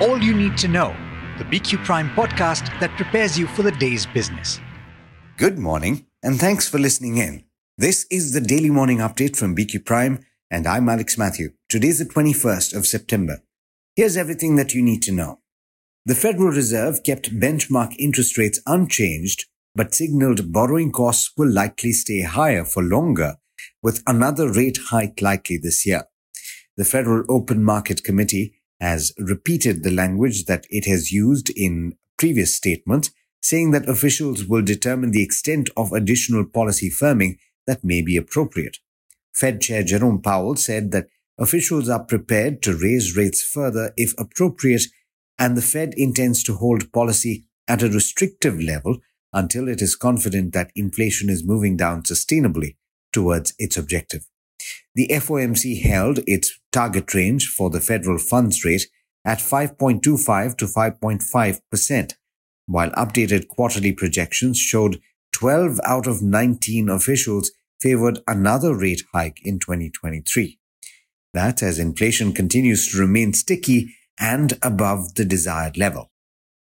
All You Need to Know, the BQ Prime podcast that prepares you for the day's business. Good morning, and thanks for listening in. This is the daily morning update from BQ Prime, and I'm Alex Mathew. Today's the 21st of September. Here's everything that you need to know. The Federal Reserve kept benchmark interest rates unchanged, but signaled borrowing costs will likely stay higher for longer, with another rate hike likely this year. The Federal Open Market Committee has repeated the language that it has used in previous statements, saying that officials will determine the extent of additional policy firming that may be appropriate. Fed Chair Jerome Powell said that officials are prepared to raise rates further if appropriate, and the Fed intends to hold policy at a restrictive level until it is confident that inflation is moving down sustainably towards its objective. The FOMC held its target range for the federal funds rate at 5.25 to 5.5%, while updated quarterly projections showed 12 out of 19 officials favored another rate hike in 2023. That as inflation continues to remain sticky and above the desired level.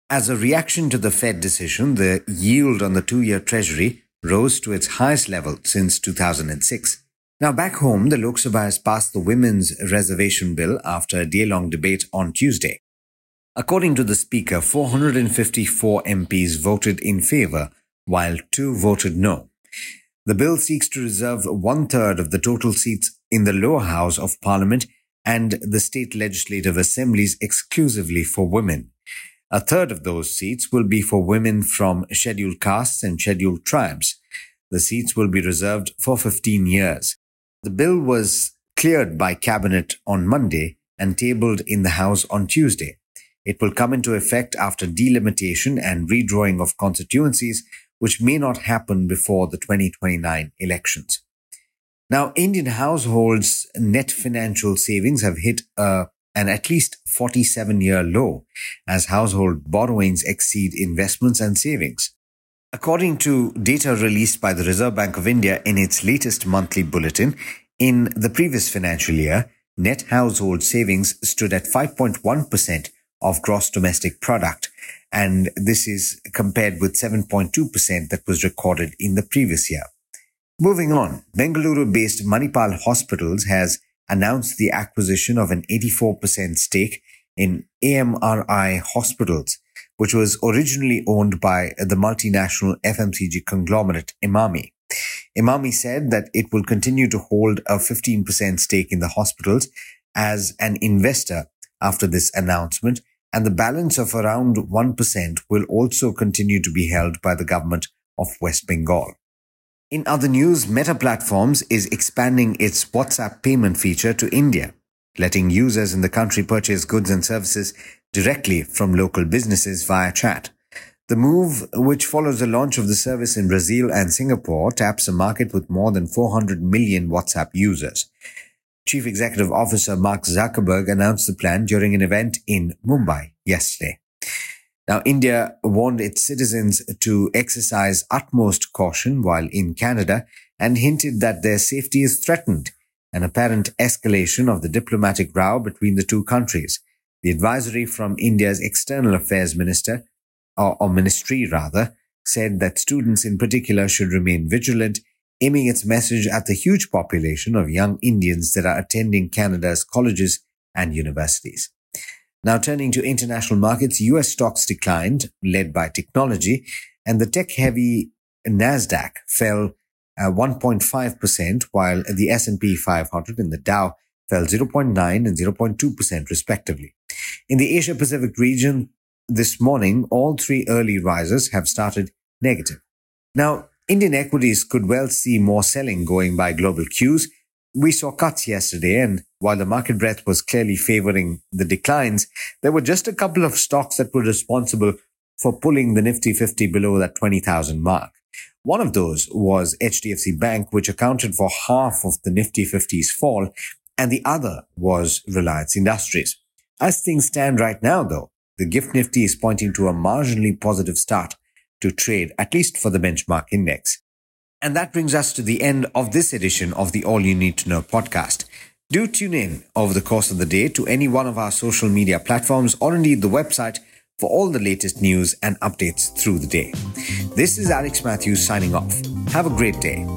As a reaction to the Fed decision, the yield on the two year Treasury rose to its highest level since 2006. Now, back home, the Lok Sabha has passed the Women's Reservation Bill after a day long debate on Tuesday. According to the Speaker, 454 MPs voted in favour, while two voted no. The bill seeks to reserve one third of the total seats in the lower house of Parliament and the state legislative assemblies exclusively for women. A third of those seats will be for women from scheduled castes and scheduled tribes. The seats will be reserved for 15 years. The bill was cleared by Cabinet on Monday and tabled in the House on Tuesday. It will come into effect after delimitation and redrawing of constituencies, which may not happen before the 2029 elections. Now, Indian households' net financial savings have hit uh, an at least 47 year low as household borrowings exceed investments and savings. According to data released by the Reserve Bank of India in its latest monthly bulletin, in the previous financial year, net household savings stood at 5.1% of gross domestic product, and this is compared with 7.2% that was recorded in the previous year. Moving on, Bengaluru based Manipal Hospitals has announced the acquisition of an 84% stake in AMRI Hospitals which was originally owned by the multinational FMCG conglomerate Emami. Emami said that it will continue to hold a 15% stake in the hospitals as an investor after this announcement, and the balance of around 1% will also continue to be held by the government of West Bengal. In other news, Meta Platforms is expanding its WhatsApp payment feature to India, letting users in the country purchase goods and services directly from local businesses via chat. The move, which follows the launch of the service in Brazil and Singapore, taps a market with more than 400 million WhatsApp users. Chief Executive Officer Mark Zuckerberg announced the plan during an event in Mumbai yesterday. Now, India warned its citizens to exercise utmost caution while in Canada and hinted that their safety is threatened, an apparent escalation of the diplomatic row between the two countries. The advisory from India's External Affairs Minister, or, or Ministry rather, said that students in particular should remain vigilant, aiming its message at the huge population of young Indians that are attending Canada's colleges and universities. Now turning to international markets, US stocks declined, led by technology, and the tech-heavy Nasdaq fell uh, 1.5%, while the S&P 500 and the Dow fell 0.9 and 0.2% respectively. In the Asia Pacific region this morning, all three early risers have started negative. Now, Indian equities could well see more selling going by global cues. We saw cuts yesterday, and while the market breadth was clearly favoring the declines, there were just a couple of stocks that were responsible for pulling the Nifty 50 below that 20,000 mark. One of those was HDFC Bank, which accounted for half of the Nifty 50's fall, and the other was Reliance Industries. As things stand right now, though, the Gift Nifty is pointing to a marginally positive start to trade, at least for the benchmark index. And that brings us to the end of this edition of the All You Need to Know podcast. Do tune in over the course of the day to any one of our social media platforms or indeed the website for all the latest news and updates through the day. This is Alex Mathews signing off. Have a great day.